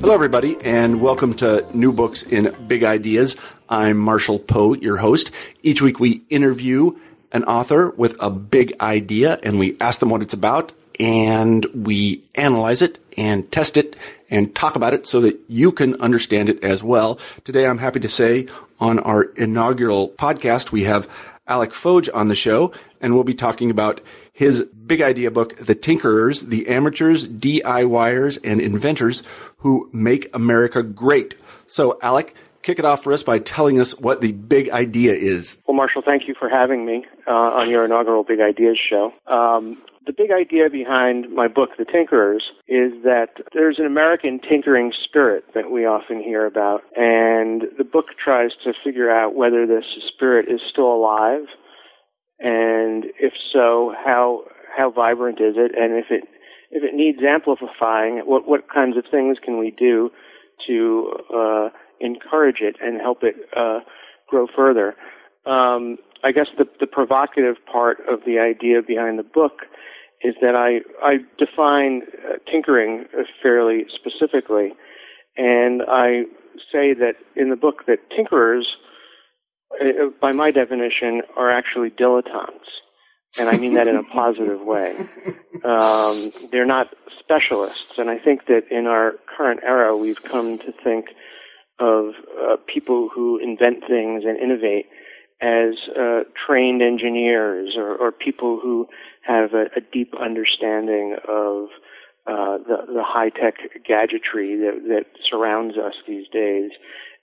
Hello, everybody, and welcome to New Books in Big Ideas. I'm Marshall Poe, your host. Each week we interview an author with a big idea and we ask them what it's about and we analyze it and test it and talk about it so that you can understand it as well. Today I'm happy to say on our inaugural podcast, we have Alec Foege on the show and we'll be talking about his big idea book, The Tinkerers, the amateurs, DIYers, and inventors who make America great. So, Alec, kick it off for us by telling us what the big idea is. Well, Marshall, thank you for having me uh, on your inaugural Big Ideas show. Um, the big idea behind my book, The Tinkerers, is that there's an American tinkering spirit that we often hear about, and the book tries to figure out whether this spirit is still alive and if so, how how vibrant is it? And if it if it needs amplifying, what what kinds of things can we do to uh, encourage it and help it uh, grow further? Um, I guess the the provocative part of the idea behind the book is that I I define uh, tinkering fairly specifically, and I say that in the book that tinkerers uh, by my definition, are actually dilettantes. And I mean that in a positive way. Um, they're not specialists. And I think that in our current era, we've come to think of uh, people who invent things and innovate as uh, trained engineers or, or, people who have a, a deep understanding of uh, the, the high tech gadgetry that, that surrounds us these days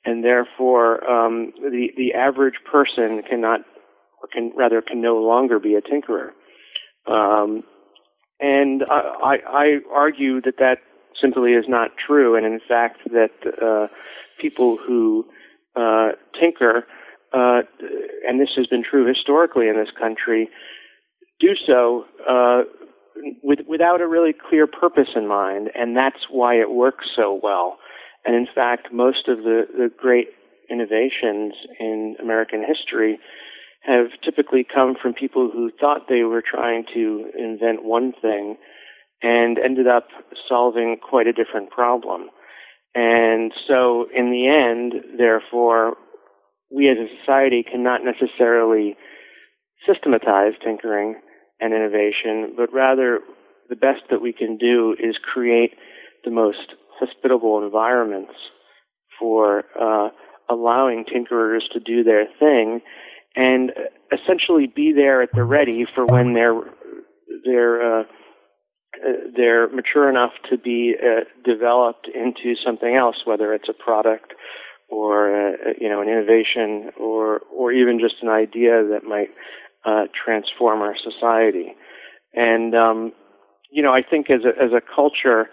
and therefore um, the the average person cannot, or can rather can no longer be a tinkerer. Um, and I, I, argue that that simply is not true, and in fact that uh, people who uh, tinker, uh, and this has been true historically in this country, do so uh, with, without a really clear purpose in mind, and that's why it works so well. And in fact, most of the, the great innovations in American history have typically come from people who thought they were trying to invent one thing and ended up solving quite a different problem. And so, in the end, therefore, we as a society cannot necessarily systematize tinkering and innovation, but rather the best that we can do is create the most hospitable environments for uh, allowing tinkerers to do their thing and essentially be there at the ready for when they're they're uh, they're mature enough to be uh, developed into something else, whether it's a product or uh, you know an innovation or or even just an idea that might uh, transform our society. And um, you know, I think as a as a culture,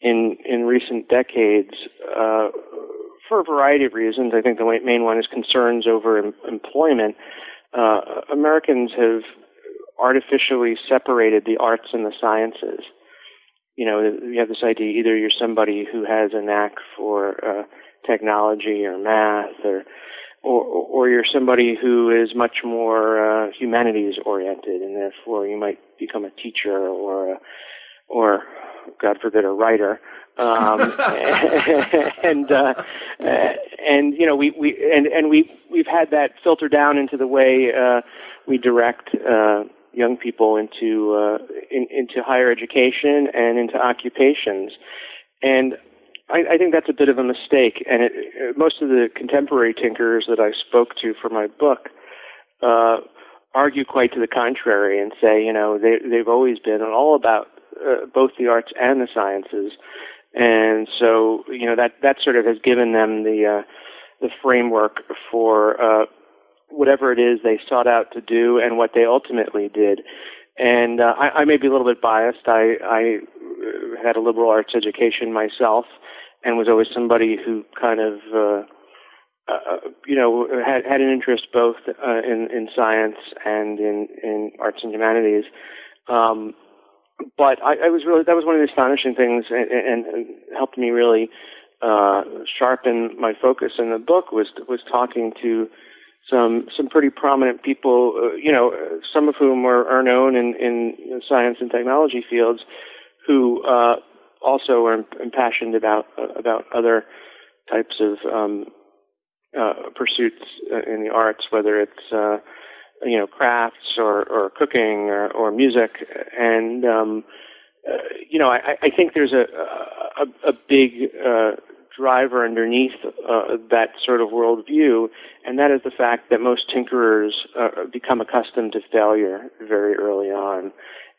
in in recent decades uh, for a variety of reasons. I think the main one is concerns over em- employment. Uh, Americans have artificially separated the arts and the sciences. You know, you have this idea either you're somebody who has a knack for uh, technology or math, or, or or you're somebody who is much more uh, humanities oriented, and therefore you might become a teacher or a, or God forbid, a writer. Um, and uh, and you know we we and and we we've had that filter down into the way uh, we direct uh, young people into uh, in, into higher education and into occupations, and I, I think that's a bit of a mistake. And it, most of the contemporary tinkers that I spoke to for my book. Uh, argue quite to the contrary and say, you know, they, they've always been all about uh, both the arts and the sciences, and so you know that that sort of has given them the uh, the framework for uh, whatever it is they sought out to do and what they ultimately did. And uh, I, I may be a little bit biased. I, I had a liberal arts education myself, and was always somebody who kind of uh, uh, you know, had had an interest both uh, in in science and in in arts and humanities. Um, but I, I was really that was one of the astonishing things, and, and, and helped me really uh, sharpen my focus. In the book was was talking to some some pretty prominent people, uh, you know, some of whom are, are known in, in science and technology fields, who uh, also are impassioned about uh, about other types of um, uh, pursuits uh, in the arts, whether it's uh, you know crafts or, or cooking or, or music, and um, uh, you know I, I think there's a a, a big uh, driver underneath uh, that sort of worldview, and that is the fact that most tinkerers uh, become accustomed to failure very early on,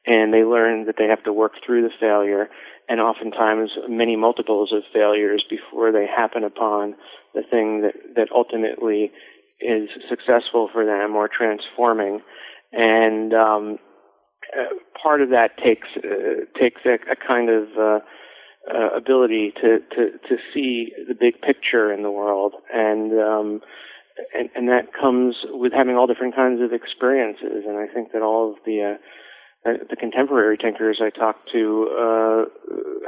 and they learn that they have to work through the failure, and oftentimes many multiples of failures before they happen upon the thing that, that ultimately is successful for them or transforming. And um, uh, part of that takes uh, takes a, a, kind of uh, uh, ability to, to to see the big picture in the world, and um, and and that comes with having all different kinds of experiences. And I think that all of the uh, uh, the contemporary tinkers I talked to uh,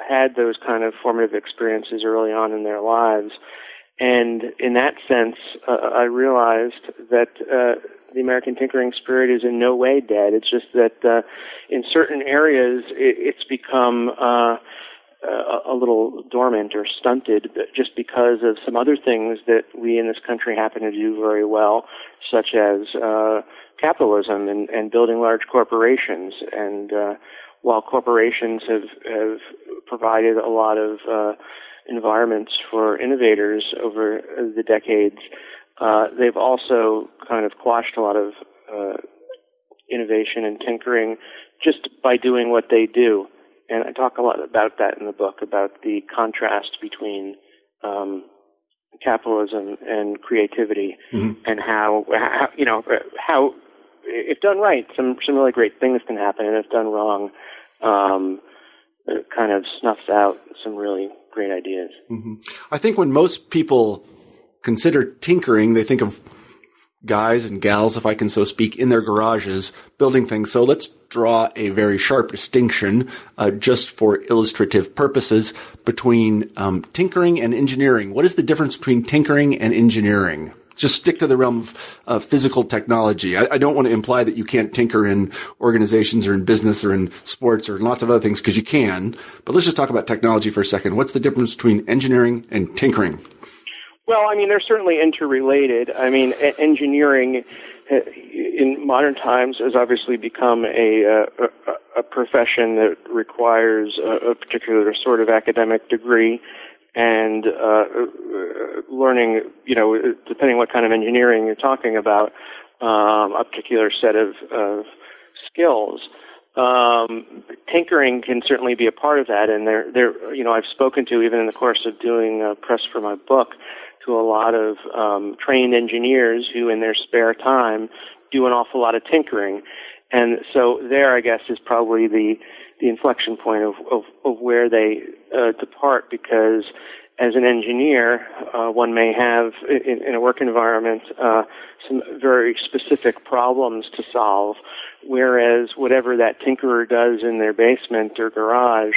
had those kind of formative experiences early on in their lives, and in that sense, uh, I realized that uh, the American tinkering spirit is in no way dead. It's just that uh, in certain areas it, it's become uh, a, a little dormant or stunted just because of some other things that we in this country happen to do very well, such as uh, capitalism and, and building large corporations. And uh, while corporations have, have provided a lot of uh, environments for innovators over the decades, uh, they've also kind of quashed a lot of uh, innovation and tinkering just by doing what they do. And I talk a lot about that in the book about the contrast between um, capitalism and creativity, mm-hmm. and how, how you know how if done right, some some really great things can happen, and if done wrong, um, it kind of snuffs out some really great ideas. Mm-hmm. I think when most people consider tinkering, they think of guys and gals, if I can so speak, in their garages building things. So let's draw a very sharp distinction, uh, just for illustrative purposes, between um, tinkering and engineering. What is the difference between tinkering and engineering? Just stick to the realm of uh, physical technology. I, I, don't want to imply that you can't tinker in organizations or in business or in sports or in lots of other things because you can. But let's just talk about technology for a second. What's the difference between engineering and tinkering? Well, I mean, they're certainly interrelated. I mean, engineering uh, in modern times has obviously become a, uh, a, a profession that requires a, a particular sort of academic degree and uh, learning, you know, depending what kind of engineering you're talking about, um, a particular set of, of skills. Um, tinkering can certainly be a part of that, and there, there, you know, I've spoken to even in the course of doing a press for my book to a lot of um, trained engineers who, in their spare time, do an awful lot of tinkering, and so there, I guess, is probably the the inflection point of, of, of where they uh, depart because as an engineer, uh, one may have in, in a work environment uh, some very specific problems to solve, whereas whatever that tinkerer does in their basement or garage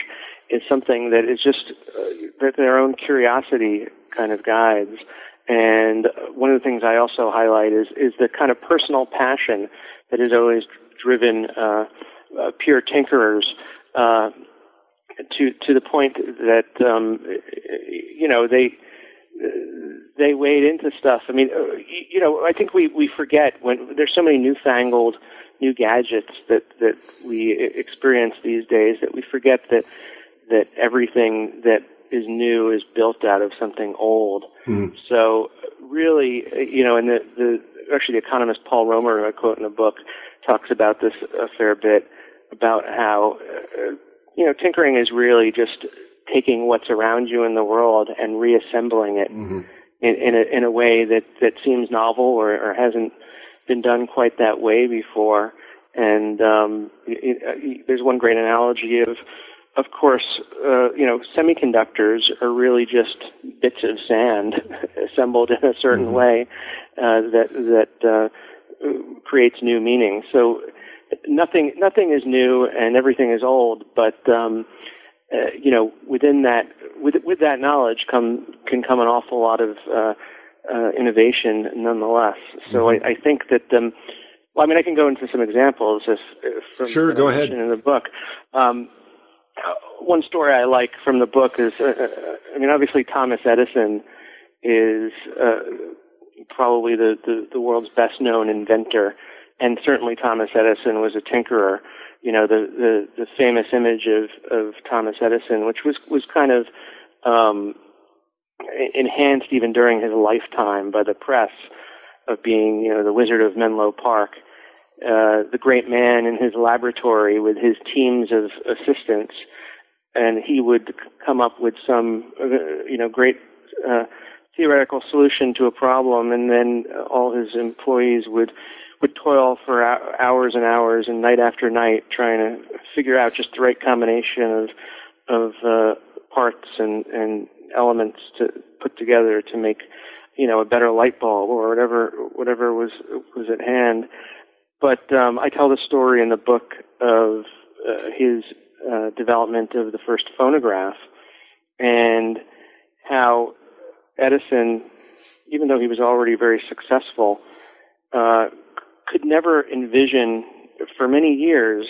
is something that is just uh, that their own curiosity kind of guides. And one of the things I also highlight is is the kind of personal passion that has always driven uh, uh, pure tinkerers uh, to to the point that um, you know they they wade into stuff. I mean, uh, you know, I think we we forget when there's so many newfangled new gadgets that that we experience these days that we forget that that everything that is new is built out of something old. Mm. So really, you know, and the the actually the economist Paul Romer, I quote in a book, talks about this a fair bit about how uh, you know tinkering is really just taking what's around you in the world and reassembling it mm-hmm. in, in a in a way that that seems novel or, or hasn't been done quite that way before. And um, it, it, there's one great analogy of of course, uh, you know, semiconductors are really just bits of sand assembled in a certain mm-hmm. way uh, that that uh, creates new meaning. So nothing nothing is new and everything is old, but um, uh, you know, within that with with that knowledge come can come an awful lot of uh, uh, innovation, nonetheless. So mm-hmm. I, I think that. Um, well, I mean, I can go into some examples if, if from sure, go ahead. in the book. Um, one story I like from the book is, uh, uh, I mean, obviously Thomas Edison is uh, probably the, the, the world's best known inventor, and certainly Thomas Edison was a tinkerer. You know, the, the, the famous image of, of Thomas Edison, which was, was kind of um, enhanced even during his lifetime by the press of being, you know, the Wizard of Menlo Park. Uh, the great man in his laboratory with his teams of assistants, and he would come up with some, uh, you know, great uh, theoretical solution to a problem, and then all his employees would would toil for hours and hours and night after night trying to figure out just the right combination of of uh, parts and and elements to put together to make you know a better light bulb or whatever whatever was was at hand. But um, I tell the story in the book of uh, his uh, development of the first phonograph and how Edison, even though he was already very successful, uh, could never envision for many years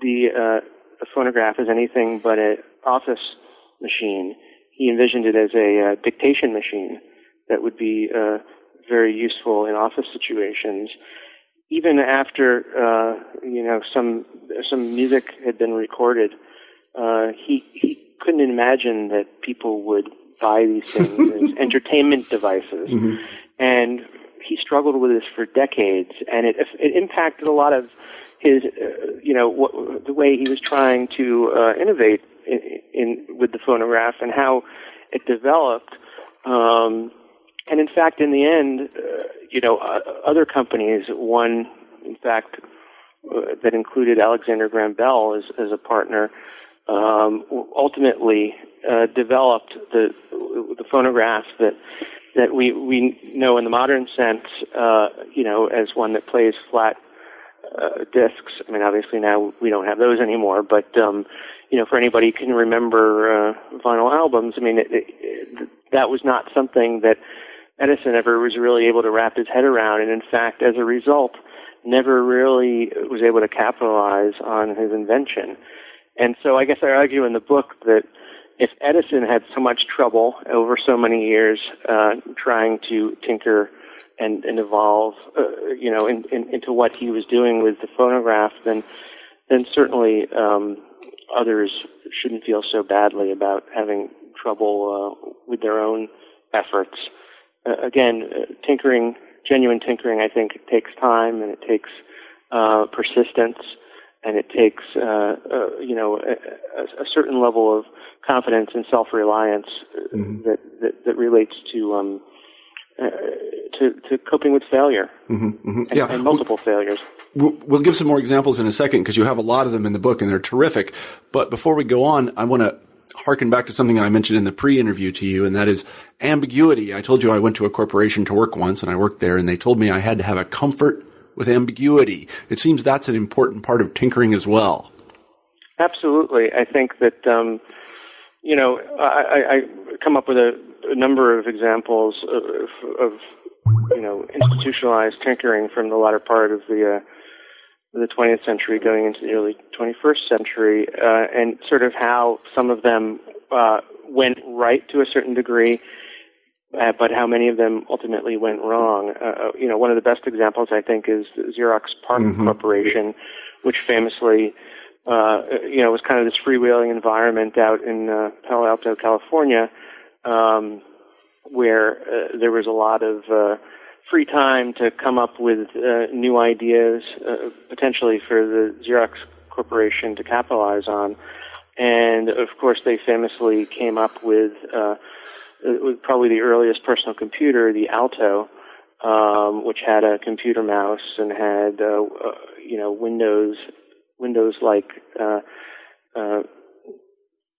the, uh, the phonograph as anything but an office machine. He envisioned it as a uh, dictation machine that would be uh, very useful in office situations even after uh, you know some some music had been recorded, uh, he he couldn't imagine that people would buy these things as entertainment devices, mm-hmm. and he struggled with this for decades, and it it impacted a lot of his uh, you know what, the way he was trying to uh, innovate in, in with the phonograph and how it developed. Um, and in fact, in the end, uh, you know, uh, other companies, one, in fact, uh, that included Alexander Graham Bell as, as a partner, um, ultimately uh, developed the the phonograph that that we we know in the modern sense, uh, you know, as one that plays flat uh, discs. I mean, obviously now we don't have those anymore, but um, you know, for anybody who can remember uh, vinyl albums, I mean, it, it, that was not something that Edison ever was really able to wrap his head around, and in fact, as a result, never really was able to capitalize on his invention. And so I guess I argue in the book that if Edison had so much trouble over so many years uh, trying to tinker and, and evolve, uh, you know, in, in, into what he was doing with the phonograph, then then certainly um, others shouldn't feel so badly about having trouble uh, with their own efforts. Uh, again, uh, tinkering, genuine tinkering, I think takes time and it takes uh, persistence and it takes, uh, uh, you know, a, a, certain level of confidence and self-reliance uh, mm-hmm. that, that, that relates to, um, uh, to, to coping with failure mm-hmm, mm-hmm. And, yeah. and multiple we'll, failures. We'll give some more examples in a second because you have a lot of them in the book and they're terrific. But before we go on, I want to harken back to something I mentioned in the pre-interview to you, and that is ambiguity. I told you I went to a corporation to work once, and I worked there, and they told me I had to have a comfort with ambiguity. It seems that's an important part of tinkering as well. Absolutely, I think that um, you know I, I, come up with a, a number of examples of, of, you know institutionalized tinkering from the latter part of the uh, the 20th century going into the early 21st century, uh, and sort of how some of them uh, went right to a certain degree, uh, but how many of them ultimately went wrong. Uh, uh, you know, one of the best examples I think is Xerox PARC mm-hmm. Corporation, which famously, uh, you know, was kind of this freewheeling environment out in Palo Alto, California, um, where there was a lot of free time to come up with uh, new ideas, uh, potentially for the Xerox Corporation to capitalize on. And of course, they famously came up with, uh, with probably the earliest personal computer, the Alto, um, which had a computer mouse and had, uh, uh, you know, Windows, Windows-like uh, uh,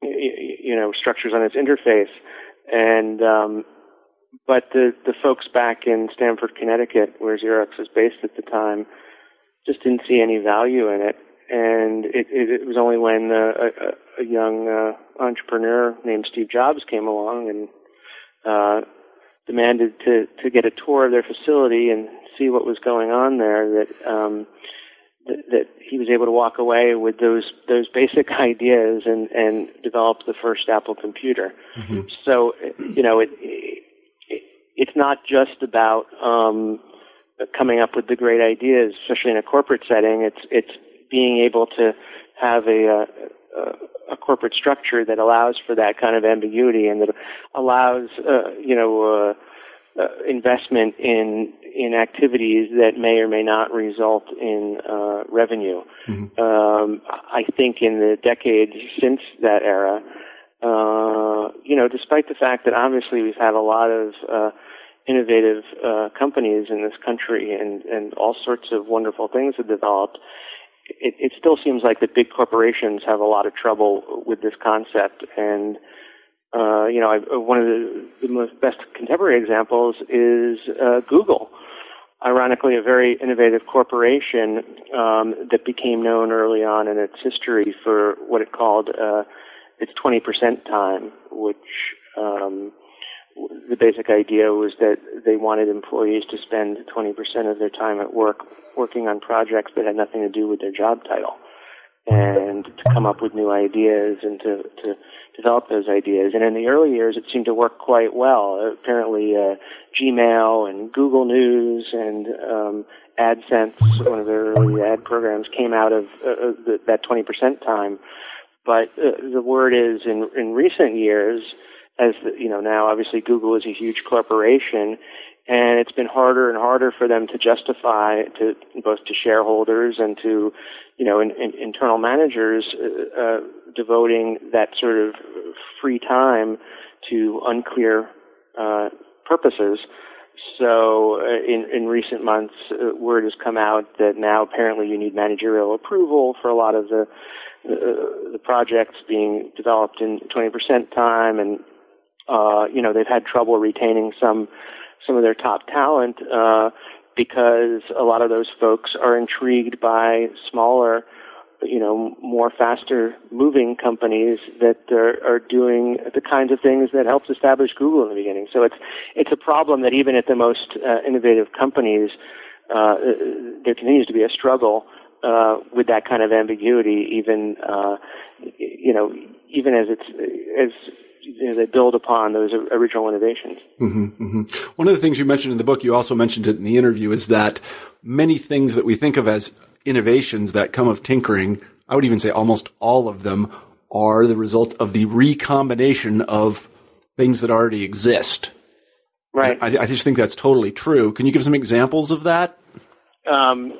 you know structures on its interface, and um, but the the folks back in Stamford, Connecticut, where Xerox was based at the time, just didn't see any value in it. And it, it, it was only when uh, a, a young uh, entrepreneur named Steve Jobs came along and uh, demanded to to get a tour of their facility and see what was going on there that um, that, that he was able to walk away with those those basic ideas and and develop the first Apple computer. Mm-hmm. So you know it, it it's not just about um, coming up with the great ideas, especially in a corporate setting. It's it's being able to have a, a, a corporate structure that allows for that kind of ambiguity and that allows uh, you know. Uh, uh, investment in in activities that may or may not result in uh, revenue. Mm-hmm. Um, I think in the decades since that era, uh, you know, despite the fact that obviously we've had a lot of uh, innovative uh, companies in this country and and all sorts of wonderful things have developed. It, it still seems like the big corporations have a lot of trouble with this concept and uh, you know, I, one of the, the most best contemporary examples is uh, Google. Ironically, a very innovative corporation um, that became known early on in its history for what it called uh, its 20% time, which um, the basic idea was that they wanted employees to spend 20% of their time at work working on projects that had nothing to do with their job title and to come up with new ideas and to, to develop those ideas. And in the early years, it seemed to work quite well. Apparently, uh, Gmail and Google News and um, AdSense, one of their early ad programs, came out of uh, the, that 20% time. But uh, the word is, in in recent years, as the, you know, now obviously Google is a huge corporation, and it's been harder and harder for them to justify to both to shareholders and to you know in, in, internal managers uh, uh, devoting that sort of free time to unclear uh, purposes. So, uh, in in recent months, uh, word has come out that now apparently you need managerial approval for a lot of the uh, the projects being developed in 20% time, and you know they've had trouble retaining some some of their top talent uh, because a lot of those folks are intrigued by smaller, you know, more faster moving companies that are, are doing the kinds of things that helped establish Google in the beginning. So it's it's a problem that even at the most uh, innovative companies, uh, there continues to be a struggle uh, with that kind of ambiguity, even uh, you know, even as it's as you know, they build upon those original innovations. Mm-hmm, mm-hmm. One of the things you mentioned in the book, you also mentioned it in the interview, is that many things that we think of as innovations that come of tinkering, I would even say almost all of them, are the result of the recombination of things that already exist. Right. I, I just think that's totally true. Can you give some examples of that? Um,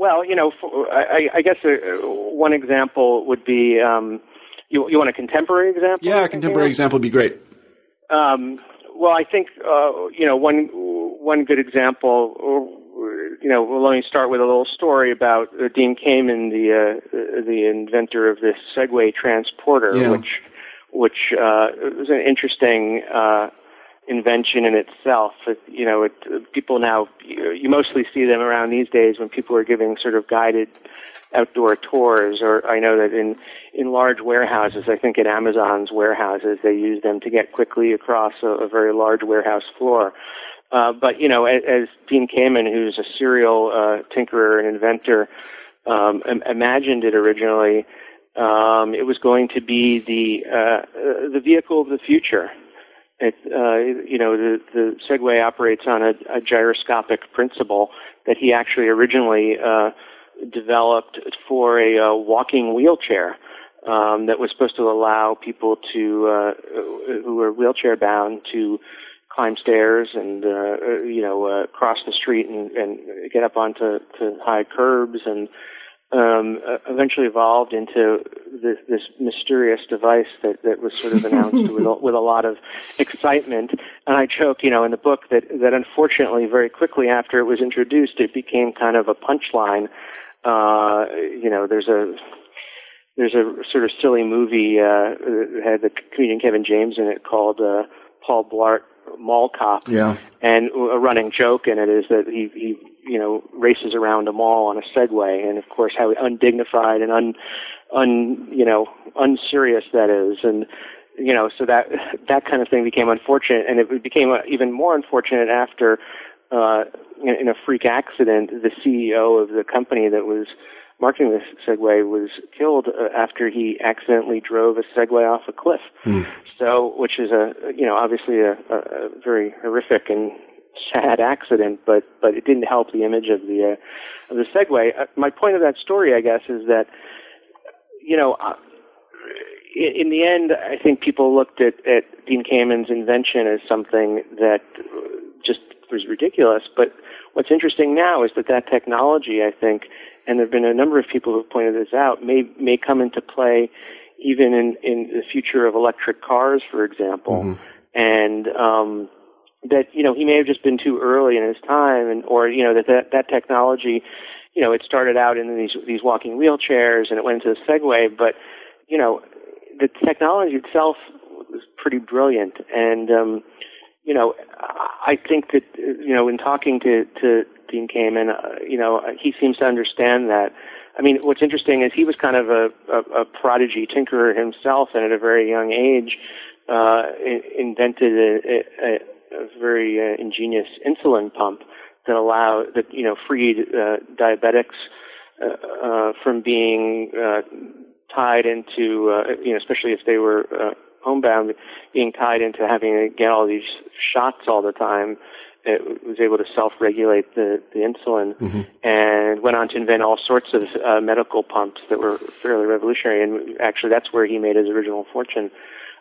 well, you know, for, I, I, guess uh, one example would be um, you, you want a contemporary example? Yeah, a contemporary example would be great. Um, well, I think uh, you know one one good example. You know, well, let me start with a little story about uh, Dean Kamen, the uh, the inventor of this Segway transporter, yeah. which which uh, was an interesting uh, invention in itself. It, you know, it, people now you, mostly see them around these days when people are giving sort of guided outdoor tours, or I know that in in large warehouses, I think in Amazon's warehouses, they use them to get quickly across a, a very large warehouse floor. Uh, but you know, as, as Dean Kamen, who's a serial uh, tinkerer and inventor, um, imagined it originally, um, it was going to be the uh, the vehicle of the future. It, uh, you know, the, the Segway operates on a, a gyroscopic principle that he actually originally uh, developed for a uh, walking wheelchair um, that was supposed to allow people to uh, who are wheelchair bound to climb stairs and uh, you know uh, cross the street and, and get up onto to high curbs and um, eventually evolved into this, this mysterious device that, that was sort of announced with, a, with a lot of excitement. And I joke, you know, in the book that, that unfortunately very quickly after it was introduced, it became kind of a punchline uh, you know, there's a there's a sort of silly movie uh, that had the comedian Kevin James in it called uh, Paul Blart Mall Cop. Yeah. And a running joke in it is that he he you know races around a mall on a Segway, and of course how undignified and un un you know unserious that is, and you know so that that kind of thing became unfortunate, and it became even more unfortunate after. Uh, in, in a freak accident, the CEO of the company that was marketing this Segway was killed uh, after he accidentally drove a Segway off a cliff. Mm. So, which is a you know obviously a, a, very horrific and sad accident, but but it didn't help the image of the uh, of the Segway. Uh, my point of that story, I guess, is that you know. Uh, in the end, I think people looked at, at Dean Kamen's invention as something that just was ridiculous. But what's interesting now is that that technology, I think, and there have been a number of people who have pointed this out, may may come into play even in in the future of electric cars, for example, mm-hmm. and um, that you know he may have just been too early in his time, and or you know that that, that technology, you know, it started out in these these walking wheelchairs and it went into the Segway, but you know, the technology itself was pretty brilliant, and um, you know, I think that you know in talking to to Dean Kamen, uh, you know, he seems to understand that. I mean, what's interesting is he was kind of a, a, a prodigy tinkerer himself, and at a very young age, uh, invented a, a, a very uh, ingenious insulin pump that allowed that you know freed uh, diabetics uh, uh, from being uh, tied into uh, you know especially if they were uh, homebound being tied into having to get all these shots all the time it was able to self-regulate the, the insulin mm-hmm. and went on to invent all sorts of uh, medical pumps that were fairly revolutionary. And actually, that's where he made his original fortune.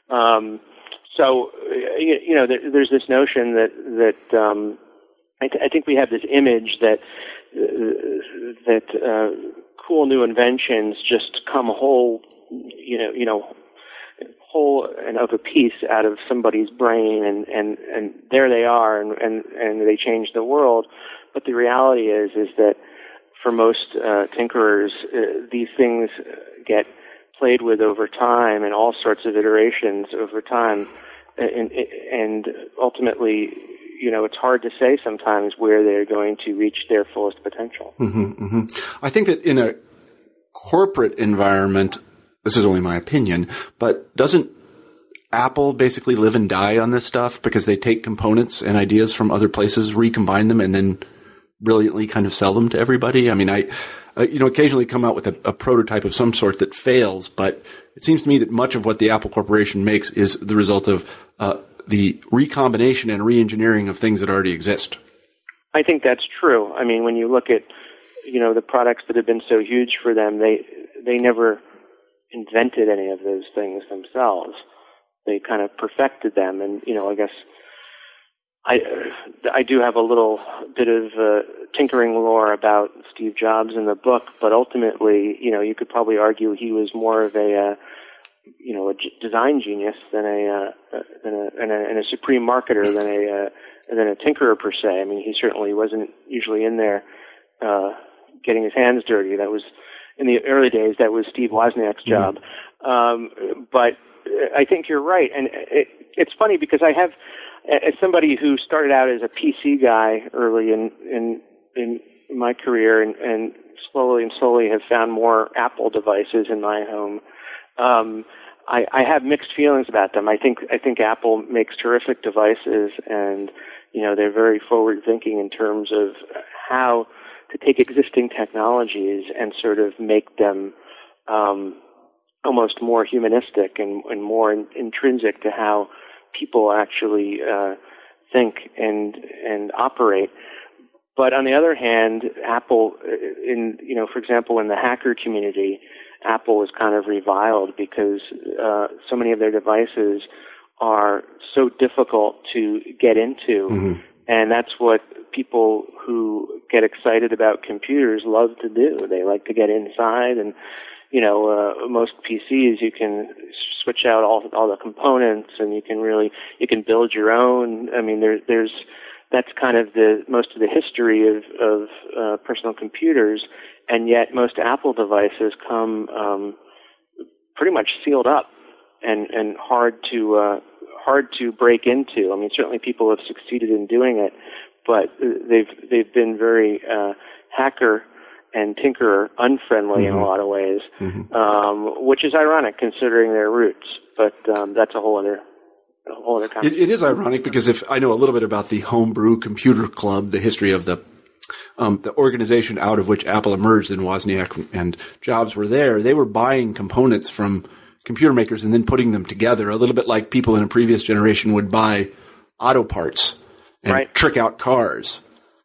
Um, so, you, you know, there, there's this notion that that um, I, th- I think we have this image that uh, that uh, cool new inventions just come whole, you know, you know, whole and of a piece out of somebody's brain and and and there they are and and and they change the world. But the reality is is that for most uh, tinkerers uh, these things get played with over time and all sorts of iterations over time. And and ultimately you know it's hard to say sometimes where they're going to reach their fullest potential. Mm-hmm, mm-hmm. i think that in a corporate environment this is only my opinion, but doesn't Apple basically live and die on this stuff because they take components and ideas from other places, recombine them, and then brilliantly kind of sell them to everybody? I mean, I, uh, you know, occasionally come out with a, a, prototype of some sort that fails, but it seems to me that much of what the Apple Corporation makes is the result of uh, the recombination and reengineering of things that already exist. I think that's true. I mean, when you look at, you know, the products that have been so huge for them, they they never invented any of those things themselves. They kind of perfected them, and you know, I guess I I do have a little bit of uh, tinkering lore about Steve Jobs in the book, but ultimately, you know, you could probably argue he was more of a uh, you know a design genius than a, uh, than a, and a and a supreme marketer than a uh, than a tinkerer per se. I mean, he certainly wasn't usually in there uh, getting his hands dirty. That was in the early days, that was Steve Wozniak's job. Mm-hmm. Um, but I think you're right, and it, it's funny because I have, as somebody who started out as a PC guy early in in in my career, and, and slowly and slowly have found more Apple devices in my home. Um, I, I have mixed feelings about them. I think I think Apple makes terrific devices, and you know they're very forward thinking in terms of how to take existing technologies and sort of make them um, almost more humanistic and, and more in, intrinsic to how people actually uh, think and and operate. But on the other hand, Apple, uh, in you know, for example, in the hacker community, Apple was kind of reviled because uh, so many of their devices are so difficult to get into, mm-hmm. And that's what people who get excited about computers love to do. They like to get inside and you know, uh, most PCs you can switch out all all the components and you can really you can build your own. I mean, there's there's that's kind of the most of the history of of uh, personal computers, and yet most Apple devices come um, pretty much sealed up and and hard to uh, hard to break into. I mean, certainly people have succeeded in doing it, but they've they've been very uh, hacker and tinkerer unfriendly mm-hmm. in a lot of ways, mm-hmm. um, which is ironic considering their roots. But um, that's a whole other. A whole other it, it is ironic because if I know a little bit about the Homebrew Computer Club, the history of the um, the organization out of which Apple emerged and Wozniak and Jobs were there, they were buying components from computer makers and then putting them together, a little bit like people in a previous generation would buy auto parts and right. trick out cars.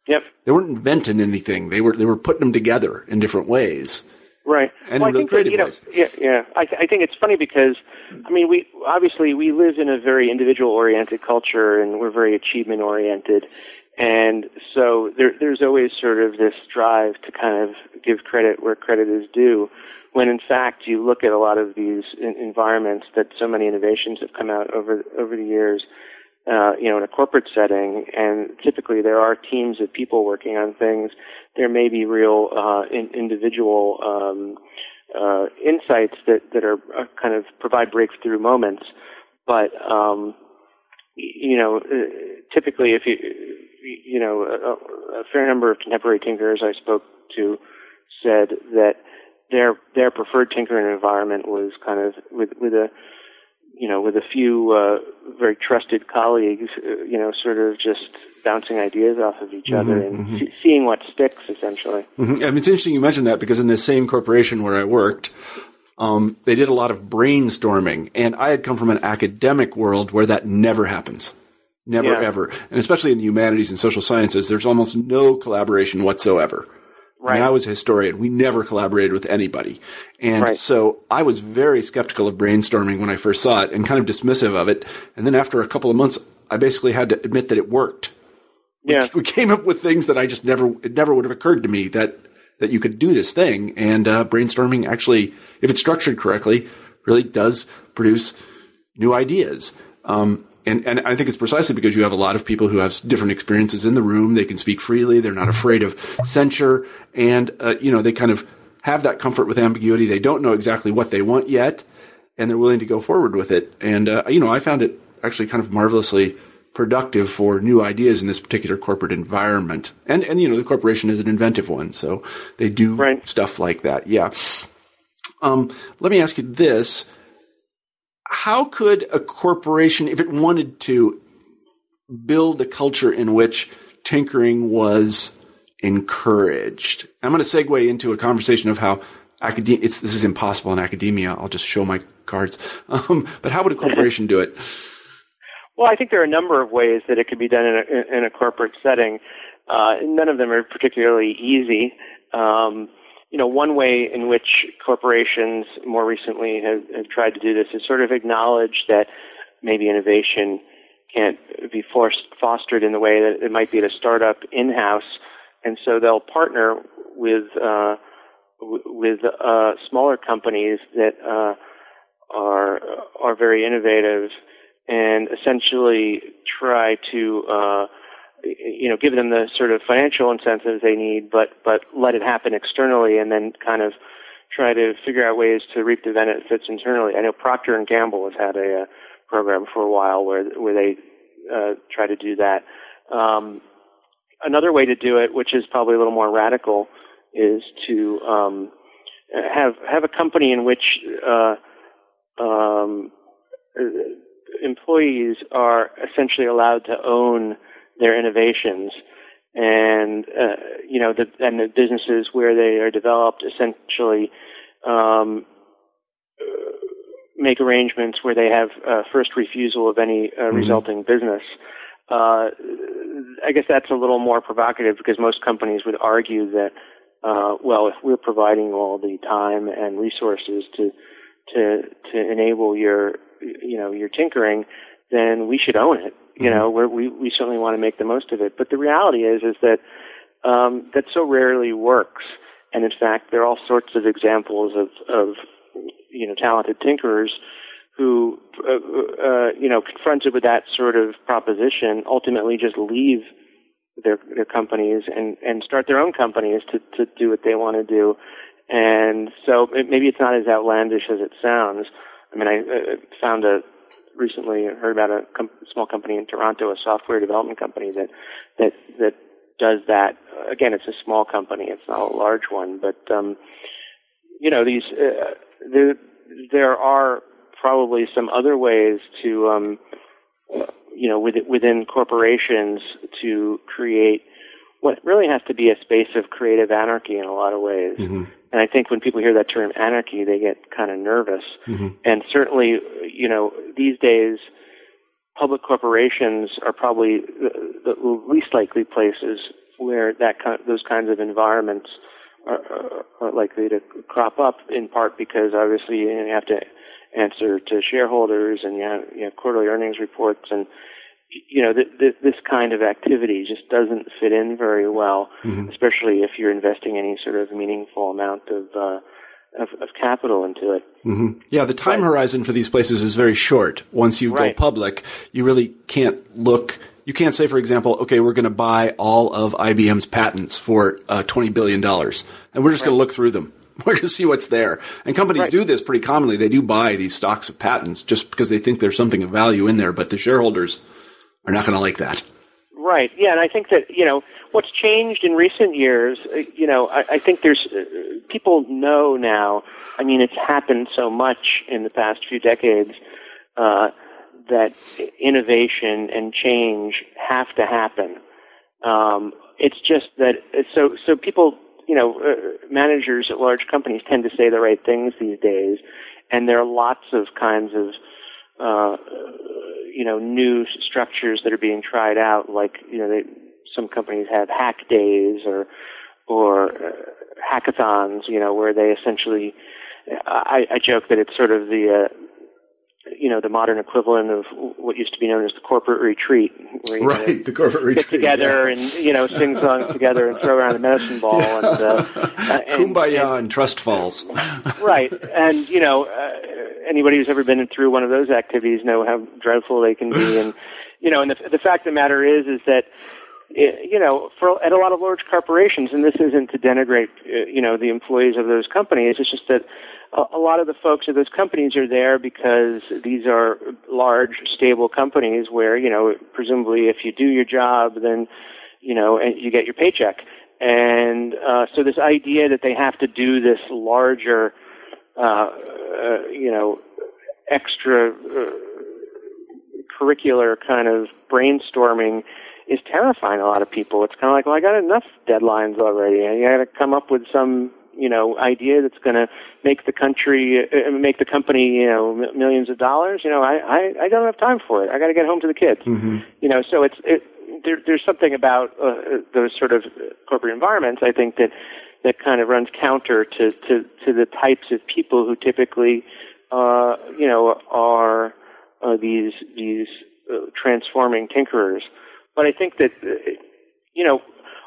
Yep. They weren't inventing anything. They were they were putting them together in different ways. Right. And well, in really creative that, you know, ways. Yeah, yeah. I, th- I think it's funny because, I mean, we obviously we live in a very individual oriented culture, and we're very achievement oriented, and so there, there's always sort of this drive to kind of give credit where credit is due, when in fact you look at a lot of these environments that so many innovations have come out over over the years, uh, you know, in a corporate setting, and typically there are teams of people working on things. There may be real uh, in, individual um, uh, insights that that are uh, kind of provide breakthrough moments, but um, you know, uh, typically if you you know, a, a fair number of contemporary tinkerers I spoke to said that their their preferred tinkering environment was kind of with with a you know with a few uh, very trusted colleagues, uh, you know, sort of just bouncing ideas off of each mm-hmm, other and mm-hmm. see, seeing what sticks, essentially. Mm-hmm. I mean, it's interesting you mentioned that because in the same corporation where I worked, um, they did a lot of brainstorming, and I had come from an academic world where that never happens. Never yeah. ever. And especially in the humanities and social sciences, there's almost no collaboration whatsoever. Right. I, I was a historian. We never collaborated with anybody. And right. so I was very skeptical of brainstorming when I first saw it and kind of dismissive of it. And then after a couple of months, I basically had to admit that it worked. Yeah. We, we came up with things that I just never, it never would have occurred to me that, that you could do this thing. And, uh, brainstorming actually, if it's structured correctly, really does produce new ideas. Um, and, and I think it's precisely because you have a lot of people who have different experiences in the room. They can speak freely. They're not afraid of censure. And, uh, you know, they kind of have that comfort with ambiguity. They don't know exactly what they want yet, and they're willing to go forward with it. And, uh, you know, I found it actually kind of marvelously productive for new ideas in this particular corporate environment. And, and, you know, the corporation is an inventive one. So they do right. stuff like that. Yeah. Um, let me ask you this how could a corporation, if it wanted to, build a culture in which tinkering was encouraged? I'm going to segue into a conversation of how academia, this is impossible in academia. I'll just show my cards. Um, but how would a corporation do it? Well, I think there are a number of ways that it could be done in a, in a corporate setting. Uh, none of them are particularly easy. Um, you know, one way in which corporations more recently have, have tried to do this is sort of acknowledge that maybe innovation can't be forced, fostered in the way that it might be at a startup in-house, and so they'll partner with uh, w- with uh, smaller companies that uh, are are very innovative and essentially try to uh, you know, give them the sort of financial incentives they need, but but let it happen externally, and then kind of try to figure out ways to reap the benefits internally. I know Procter and Gamble has had a, a program for a while where where they uh, try to do that. Um, another way to do it, which is probably a little more radical, is to um, have have a company in which uh, um, employees are essentially allowed to own their innovations and uh, you know the and the businesses where they are developed essentially um, make arrangements where they have uh, first refusal of any uh, mm-hmm. resulting business. Uh, I guess that's a little more provocative because most companies would argue that, uh, well, if we're providing all the time and resources to to to enable your you know your tinkering, then we should own it you know, mm-hmm. we we certainly want to make the most of it. But the reality is, is that um, that so rarely works. And in fact, there are all sorts of examples of, of you know, talented tinkerers who, uh, uh, you know, confronted with that sort of proposition, ultimately just leave their their companies and and start their own companies to to do what they want to do. And so it, maybe it's not as outlandish as it sounds. I mean, I uh, found a recently heard about a com- small company in Toronto, a software development company that that that does that. Again, it's a small company; it's not a large one, but um, you know, these uh, there there are probably some other ways to um, uh, you know within, within corporations to create what really has to be a space of creative anarchy in a lot of ways. Mm-hmm. And I think when people hear that term anarchy, they get kind of nervous. Mm-hmm. And certainly, you know, these days, public corporations are probably the, the least likely places where that kind, those kinds of environments are, are likely to crop up. In part because obviously you have to answer to shareholders, and you have, you have quarterly earnings reports, and you know, th- th- this kind of activity just doesn't fit in very well, mm-hmm. especially if you're investing any sort of meaningful amount of uh, of, of, capital into it. Mm-hmm. Yeah, the time right. horizon for these places is very short. Once you right. go public, you really can't look. You can't say, for example, okay, we're going to buy all of IBM's patents for uh, twenty billion dollars, and we're just right. going to look through them. We're going to see what's there. And companies do this pretty commonly. They do buy these stocks of patents just because they think there's something of value in there, but the shareholders are not going to like that. Right. Yeah, and I think that you know what's changed in recent years. Uh, you know, I, I think there's uh, people know now. I mean, it's happened so much in the past few decades uh, that innovation and change have to happen. Um, it's just that so so people you know uh, managers at large companies tend to say the right things these days, and there are lots of kinds of uh, you know, new structures that are being tried out, like, you know, they, some companies have hack days or, or uh, hackathons, you know, where they essentially, I, I joke that it's sort of the, uh, you know, the modern equivalent of what used to be known as the corporate retreat. Where you right, the corporate retreat. Get together yeah. and, you know, sing songs together and throw around a medicine ball. Yeah. And, uh, and, Kumbaya and, and, trust falls. right. And, you know, uh, anybody who's ever been through one of those activities know how dreadful they can be. And, you know, and the, the fact of the matter is, is that, you know, for at a lot of large corporations, and this isn't to denigrate, uh, you know, the employees of those companies. It's just that a lot of the folks at those companies are there because these are large, stable companies where, you know, presumably if you do your job, then, you know, you get your paycheck. And uh, so this idea that they have to do this larger, uh, uh, you know, extra uh, curricular kind of brainstorming is terrifying a lot of people. It's kind of like, well, I got enough deadlines already. and I got to come up with some you know idea that's going to make the country uh, make the company you know m- millions of dollars you know I, I i don't have time for it. I got to get home to the kids. Mm-hmm. you know so it's it there, there's something about uh, those sort of corporate environments i think that that kind of runs counter to to to the types of people who typically uh you know are uh, these these uh, transforming tinkerers. But i think that uh, you know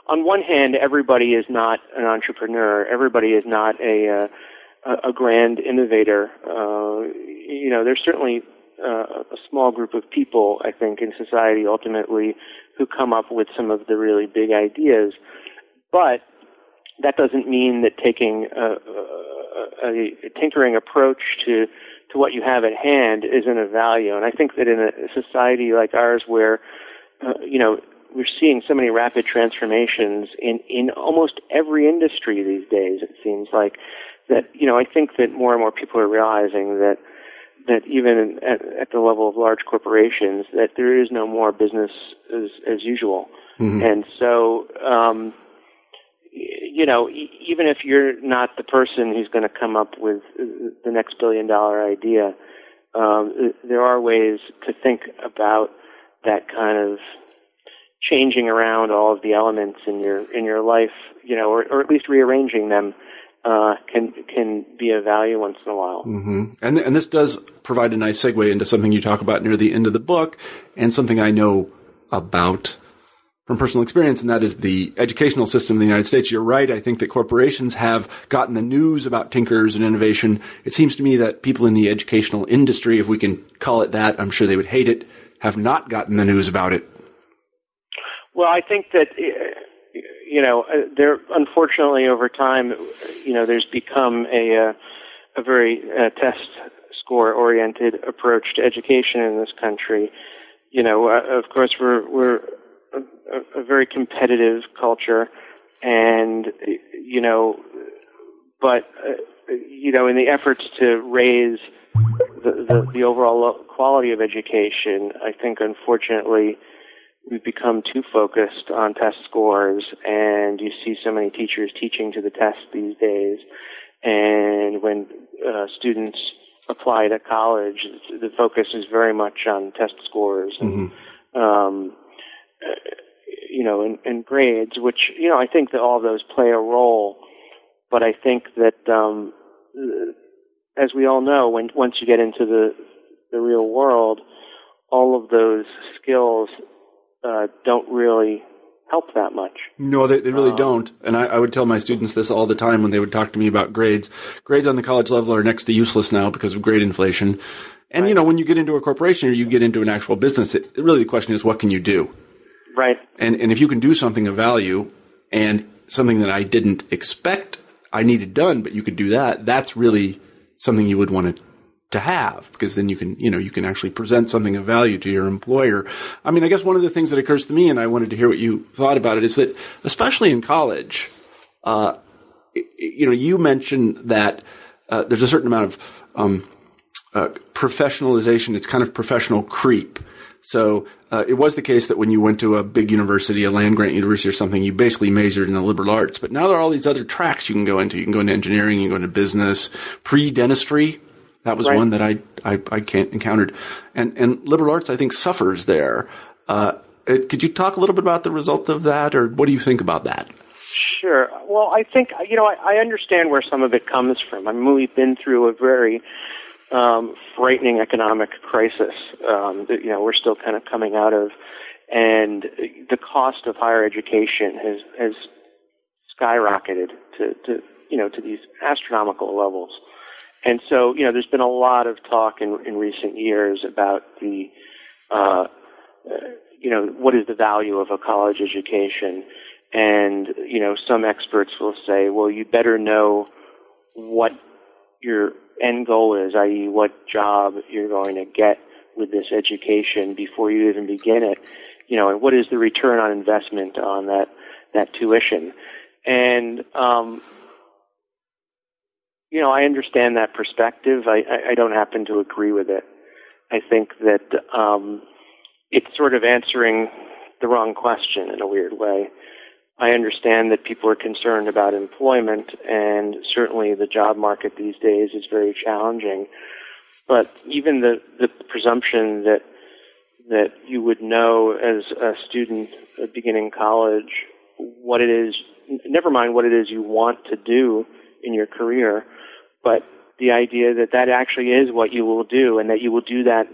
on one hand, everybody is not an entrepreneur. Everybody is not a uh, a grand innovator. Uh, you know, there's certainly uh, a small group of people, I think, in society ultimately who come up with some of the really big ideas. But that doesn't mean that taking a, a, a tinkering approach to to what you have at hand isn't a value. And I think that in a society like ours, where uh, you know we're seeing so many rapid transformations in in almost every industry these days. It seems like that you know I think that more and more people are realizing that that even at, at the level of large corporations that there is no more business as as usual, mm-hmm. and so. Um, you know, even if you're not the person who's going to come up with the next billion dollar idea, um, there are ways to think about that kind of changing around all of the elements in your in your life, you know, or, or at least rearranging them uh, can can be of value once in a while. Mm-hmm. And and this does provide a nice segue into something you talk about near the end of the book, and something I know about from personal experience, and that is the educational system in the United States. You're right. I think that corporations have gotten the news about tinkers and innovation. It seems to me that people in the educational industry, if we can call it that, I'm sure they would hate it, have not gotten the news about it well, I think that uh, you know, uh, there unfortunately over time, you know, there's become a uh, a very test score oriented approach to education in this country. You know, of course, we're we're a, a very competitive culture, and you know, but uh, you know, in the efforts to raise the, the, the overall quality of education, I think unfortunately we've become too focused on test scores, and you see so many teachers teaching to the test these days. And when uh, students apply to college, the focus is very much on test scores and, mm-hmm. um, uh, you know, and, and grades, which you know I think that all of those play a role. But I think that, um, as we all know, when once you get into the the real world, all of those skills uh, don't really help that much. No, they, they really um, don't. And I, I, would tell my students this all the time when they would talk to me about grades. Grades on the college level are next to useless now because of grade inflation. And right. you know, when you get into a corporation or you get into an actual business, it, really the question is, what can you do? Right. And and if you can do something of value and something that I didn't expect I needed done, but you could do that, that's really something you would want to to have because then you can, you know, you can actually present something of value to your employer. I mean, I guess one of the things that occurs to me, and I wanted to hear what you thought about it, is that especially in college, uh, you know, you mentioned that uh, there's a certain amount of um, uh, professionalization. It's kind of professional creep. So uh, it was the case that when you went to a big university, a land grant university or something, you basically majored in the liberal arts. But now there are all these other tracks you can go into. You can go into engineering, you can go into business, pre dentistry that was right. one that I, I, I can't encountered. And, and liberal arts, I think, suffers there. Uh, could you talk a little bit about the result of that, or what do you think about that? Sure. Well, I think, you know, I, I understand where some of it comes from. I mean, we've been through a very um, frightening economic crisis um, that, you know, we're still kind of coming out of. And the cost of higher education has, has skyrocketed to, to, you know, to these astronomical levels. And so, you know, there's been a lot of talk in, in recent years about the, uh, you know, what is the value of a college education? And, you know, some experts will say, well, you better know what your end goal is, i.e., what job you're going to get with this education before you even begin it. You know, and what is the return on investment on that, that tuition? And, um, you know, I understand that perspective. I, I, I don't happen to agree with it. I think that um, it's sort of answering the wrong question in a weird way. I understand that people are concerned about employment, and certainly the job market these days is very challenging. But even the, the presumption that that you would know as a student beginning college what it is, never mind what it is you want to do in your career, but the idea that that actually is what you will do and that you will do that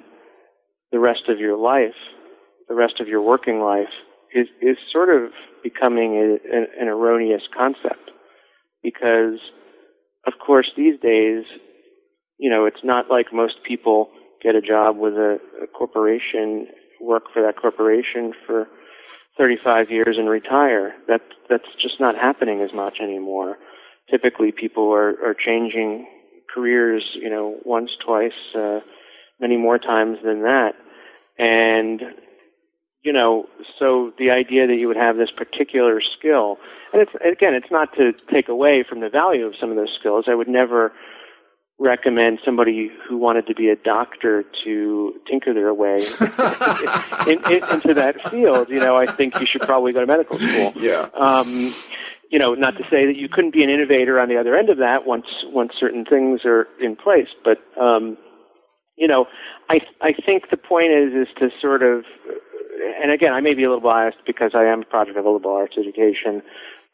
the rest of your life, the rest of your working life, is, is sort of becoming a, an, an erroneous concept. Because, of course, these days, you know, it's not like most people get a job with a, a corporation, work for that corporation for 35 years and retire. That, that's just not happening as much anymore typically people are, are changing careers, you know, once, twice, uh, many more times than that. And, you know, so the idea that you would have this particular skill, and it's, again, it's not to take away from the value of some of those skills. I would never recommend somebody who wanted to be a doctor to tinker their way in, in, into that field. You know, I think you should probably go to medical school. Yeah. Um, you know, not to say that you couldn't be an innovator on the other end of that once once certain things are in place, but um, you know, I I think the point is is to sort of, and again, I may be a little biased because I am a product of a liberal arts education.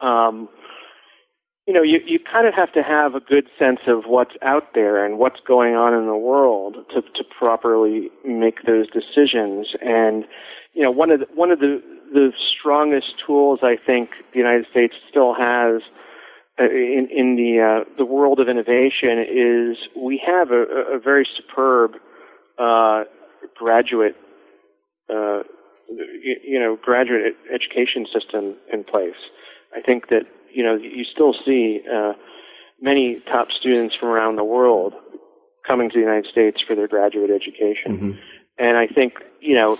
Um, you know, you, you kind of have to have a good sense of what's out there and what's going on in the world to, to properly make those decisions. And, you know, one of the, one of the, the strongest tools I think the United States still has uh, in, in the, uh, the world of innovation is we have a, a very superb, uh, graduate, uh, you, you know, graduate education system in place I think that you know you still see uh, many top students from around the world coming to the United States for their graduate education, Mm-hmm. and I think you know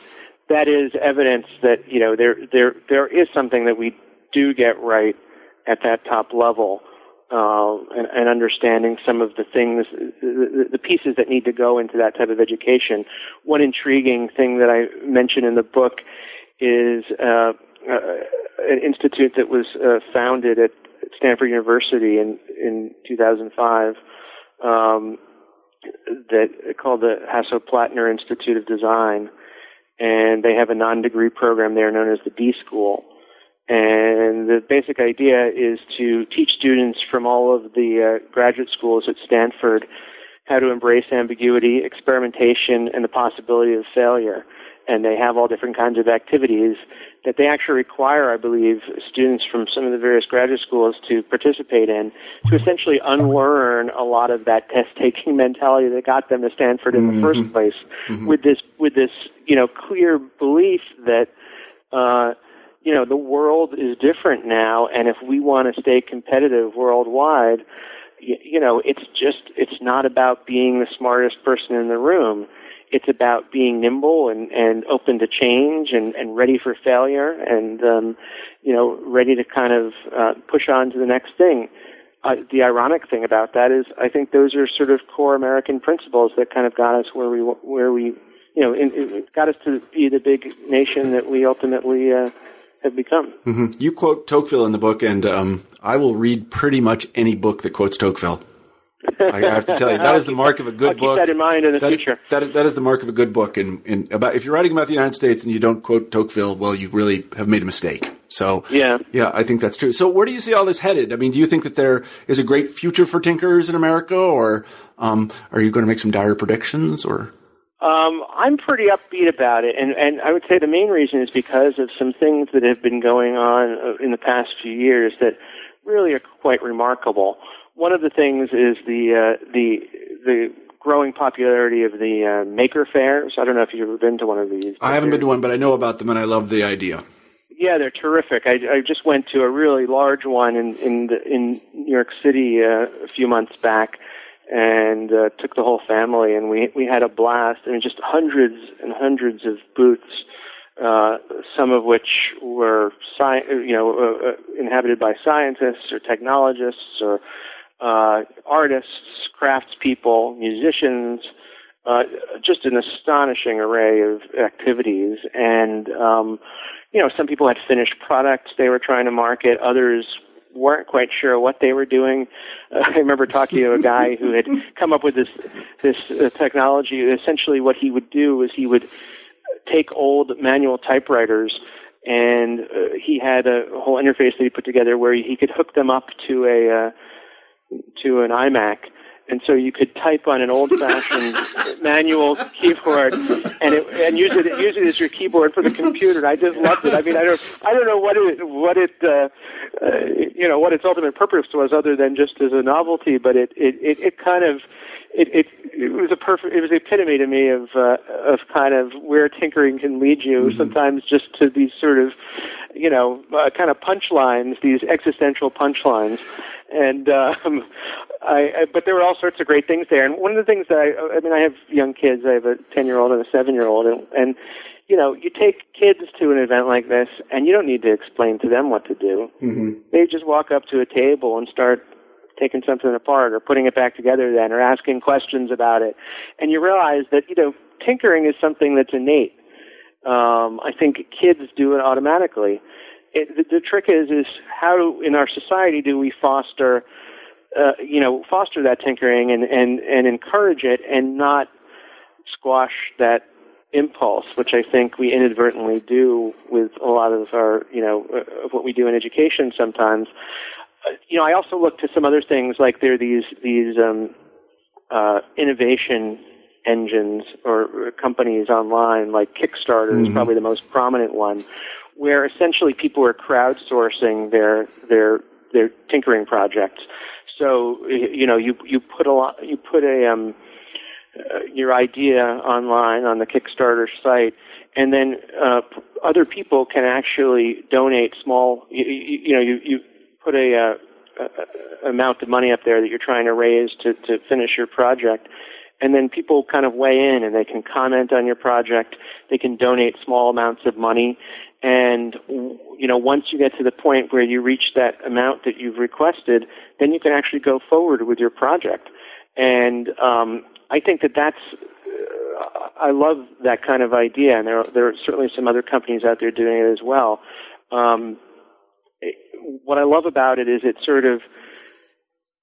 that is evidence that you know there there there is something that we do get right at that top level. Uh, and, and understanding some of the things, the, the pieces that need to go into that type of education. One intriguing thing that I mention in the book is uh, uh, an institute that was uh, founded at Stanford University in in 2005 um, that called the Hasso-Plattner Institute of Design, and they have a non-degree program there known as the D School. And the basic idea is to teach students from all of the uh, graduate schools at Stanford how to embrace ambiguity, experimentation, and the possibility of failure. And they have all different kinds of activities that they actually require, I believe, students from some of the various graduate schools to participate in to essentially unlearn a lot of that test-taking mentality that got them to Stanford in the first place. With this, with this, you know, clear belief that. Uh, you know, the world is different now, and if we want to stay competitive worldwide, you, you know, it's just, it's not about being the smartest person in the room. It's about being nimble and, and open to change and, and ready for failure and, um, you know, ready to kind of uh, push on to the next thing. Uh, the ironic thing about that is I think those are sort of core American principles that kind of got us where we, where we, you know, in, it got us to be the big nation that we ultimately, uh, have become. Mm-hmm. You quote Tocqueville in the book, and um, I will read pretty much any book that quotes Tocqueville. I have to tell you, that is the mark of a good I'll book. Keep that in mind in the that, future. That is, that is the mark of a good book. And, and about if you're writing about the United States and you don't quote Tocqueville, well, you really have made a mistake. So yeah, yeah, I think that's true. So where do you see all this headed? I mean, do you think that there is a great future for tinkerers in America, or um, are you going to make some dire predictions? Or um, I'm pretty upbeat about it, and and I would say the main reason is because of some things that have been going on uh, in the past few years that really are quite remarkable. One of the things is the uh, the the growing popularity of the uh, maker fairs. I don't know if you've ever been to one of these. I haven't been to one, but I know about them and I love the idea. Yeah, they're terrific. I, I just went to a really large one in in the, in New York City uh, a few months back, and uh, took the whole family, and we we had a blast. I mean, just hundreds and hundreds of booths, uh, some of which were sci- you know uh, uh, inhabited by scientists or technologists or uh, artists, craftspeople, musicians. Uh, just an astonishing array of activities, and um, you know, some people had finished products they were trying to market. Others weren't quite sure what they were doing. Uh, I remember talking to a guy who had come up with this this uh, technology. Essentially, what he would do is he would take old manual typewriters, and uh, he had a whole interface that he put together where he could hook them up to a uh, to an iMac. And so you could type on an old-fashioned manual keyboard, and it, and use it use it as your keyboard for the computer. And I just loved it. I mean, I don't I don't know what it what it uh, uh, you know what its ultimate purpose was, other than just as a novelty. But it it it, it kind of it, it it was a perfect it was the epitome to me of uh, of kind of where tinkering can lead you. Mm-hmm. Sometimes just to these sort of you know uh, kind of punchlines, these existential punchlines, and um, I, I but there were all sorts of great things there. And one of the things that I I mean I have young kids. I have a ten year old and a seven year old, and and you know, you take kids to an event like this, and you don't need to explain to them what to do. Mm-hmm. They just walk up to a table and start taking something apart or putting it back together then or asking questions about it. And you realize that, you know, tinkering is something that's innate. Um, I think kids do it automatically. It, the, the trick is, is how in our society do we foster, uh, you know, foster that tinkering and, and, and encourage it and not squash that impulse, which I think we inadvertently do with a lot of our, you know, uh, of what we do in education sometimes. Uh, you know, I also look to some other things like there are these these um, uh, innovation engines or, or companies online, like Kickstarter Mm-hmm. is probably the most prominent one, where essentially people are crowdsourcing their their their tinkering projects. So you know, you you put a lot, you put a um, uh, your idea online on the Kickstarter site, and then uh, p- other people can actually donate small. You, you, you know, you you put a, uh, a, amount of money up there that you're trying to raise to to finish your project, and then people kind of weigh in and they can comment on your project. They can donate small amounts of money, and you know once you get to the point where you reach that amount that you've requested, then you can actually go forward with your project. And um, I think that that's I love that kind of idea, and there are, there are certainly some other companies out there doing it as well. Um, what I love about it is it sort of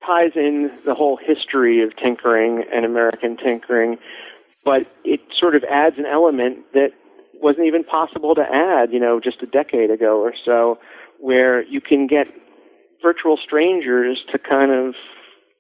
ties in the whole history of tinkering and American tinkering, but it sort of adds an element that wasn't even possible to add, you know, just a decade ago or so, where you can get virtual strangers to kind of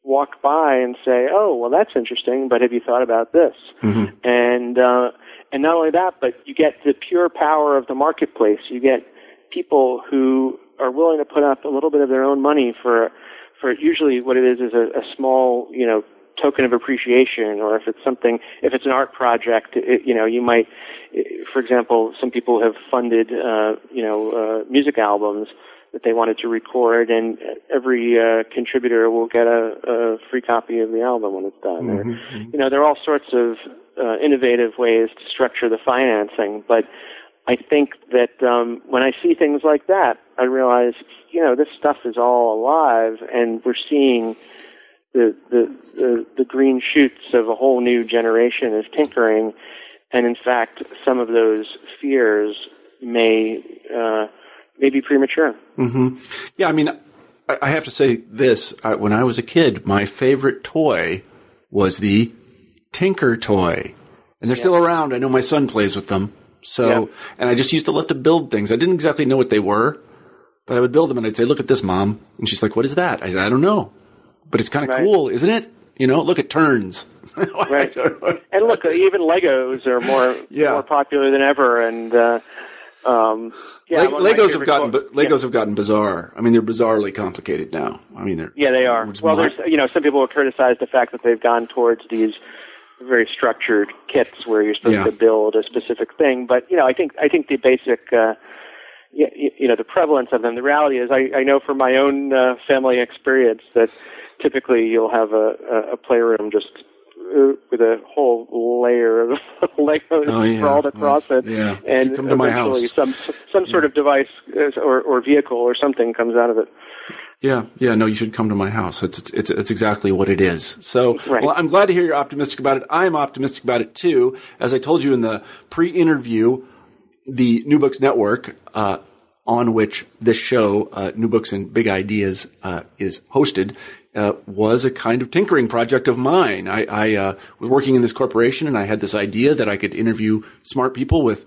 walk by and say, "Oh, well, that's interesting, but have you thought about this?" Mm-hmm. And uh, and not only that, but you get the pure power of the marketplace. You get people who are willing to put up a little bit of their own money for for usually what it is is a, a small, you know, token of appreciation, or if it's something, if it's an art project, it, you know, you might, for example, some people have funded, uh, you know, uh, music albums that they wanted to record, and every uh, contributor will get a, a free copy of the album when it's done. Mm-hmm. Or, mm-hmm. you know, there are all sorts of uh, innovative ways to structure the financing, but I think that um, when I see things like that, I realize, you know, this stuff is all alive, and we're seeing the the the, the green shoots of a whole new generation of tinkering, and in fact, some of those fears may uh, maybe premature. Mm-hmm. Yeah, I mean, I, I have to say this. I, when I was a kid, my favorite toy was the Tinker toy. And they're yeah. still around. I know my son plays with them. So, yeah. and I just used to love to build things. I didn't exactly know what they were, but I would build them and I'd say, look at this, mom. And she's like, what is that? I said, I don't know, but it's kind of right. cool, isn't it? You know, look at turns. right. And look, even Legos are more, yeah. more popular than ever. And, uh, um, yeah, Le- Legos have gotten Legos yeah. have gotten bizarre. I mean, they're bizarrely complicated now. I mean, they're yeah, they are. Well, there's you know, some people have criticized the fact that they've gone towards these very structured kits where you're supposed yeah. to build a specific thing. But you know, I think I think the basic, uh, you, you know, the prevalence of them. The reality is, I, I know from my own uh, family experience that typically you'll have a, a playroom just uh, with a whole layer of Legos oh, yeah. sprawled across it, yeah. and come to my house. some some sort of device or or vehicle or something comes out of it. Yeah, yeah, no, you should come to my house. It's it's it's, it's exactly what it is. So, right. well, I'm glad to hear you're optimistic about it. I'm optimistic about it too. As I told you in the pre-interview, the New Books Network, uh, on which this show, uh, New Books and Big Ideas, uh, is hosted, uh, was a kind of tinkering project of mine. I, I uh, was working in this corporation and I had this idea that I could interview smart people with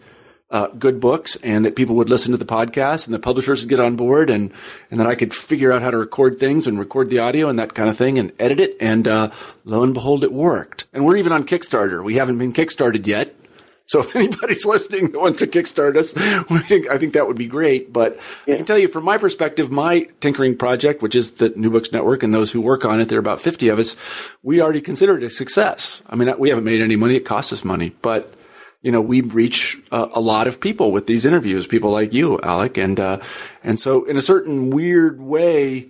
uh, good books and that people would listen to the podcast and the publishers would get on board and, and that I could figure out how to record things and record the audio and that kind of thing and edit it. And, uh, lo and behold, it worked. And we're even on Kickstarter. We haven't been kickstarted yet. So if anybody's listening that wants to kickstart us, I think, I think that would be great. But yeah. I can tell you from my perspective, my tinkering project, which is the New Books Network and those who work on it, there are about 50 of us. We already consider it a success. I mean, we haven't made any money. It costs us money, but you know, we reach uh, a lot of people with these interviews, people like you, Alec. And, uh, and so in a certain weird way,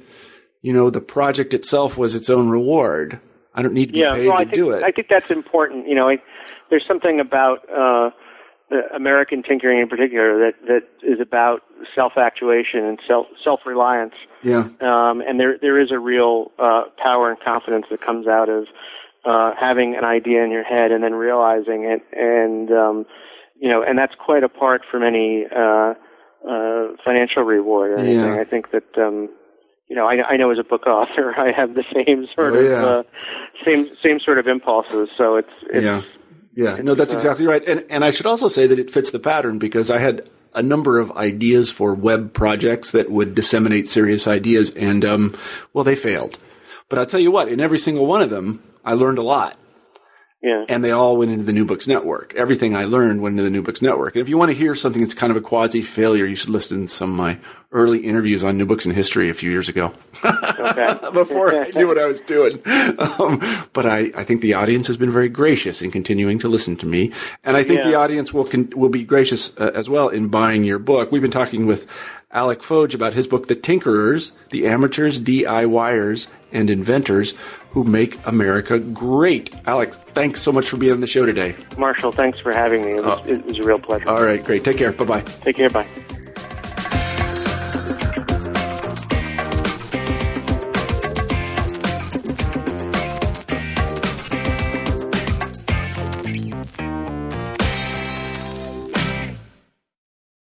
you know, the project itself was its own reward. I don't need to be yeah, paid well, to think, do it. I think that's important. You know, I, there's something about uh, the American tinkering in particular that that is about self actuation and self self reliance. Yeah. Um, and there there is a real uh, power and confidence that comes out of uh, having an idea in your head and then realizing it, and um, you know, and that's quite apart from any uh, uh, financial reward or anything. Yeah. I think that. Um, you know, I, I know as a book author, I have the same sort oh, yeah. of uh, same same sort of impulses. So it's, it's yeah yeah, no, that's uh, exactly right. And and I should also say that it fits the pattern because I had a number of ideas for web projects that would disseminate serious ideas, and um, well, they failed. But I'll tell you what, in every single one of them, I learned a lot. Yeah. And they all went into the New Books Network. Everything I learned went into the New Books Network. And if you want to hear something that's kind of a quasi failure, you should listen to some of my early interviews on New Books in History a few years ago. Okay. Before I knew what I was doing. Um, but I, I think the audience has been very gracious in continuing to listen to me. And I think Yeah. the audience will, con- will be gracious uh, as well in buying your book. We've been talking with Alec Foege about his book, The Tinkerers, the amateurs, DIYers, and inventors who make America great. Alex, thanks so much for being on the show today. Marshall, thanks for having me. It was, uh, it was a real pleasure. All right, great. Take care. Bye bye. Take care. Bye.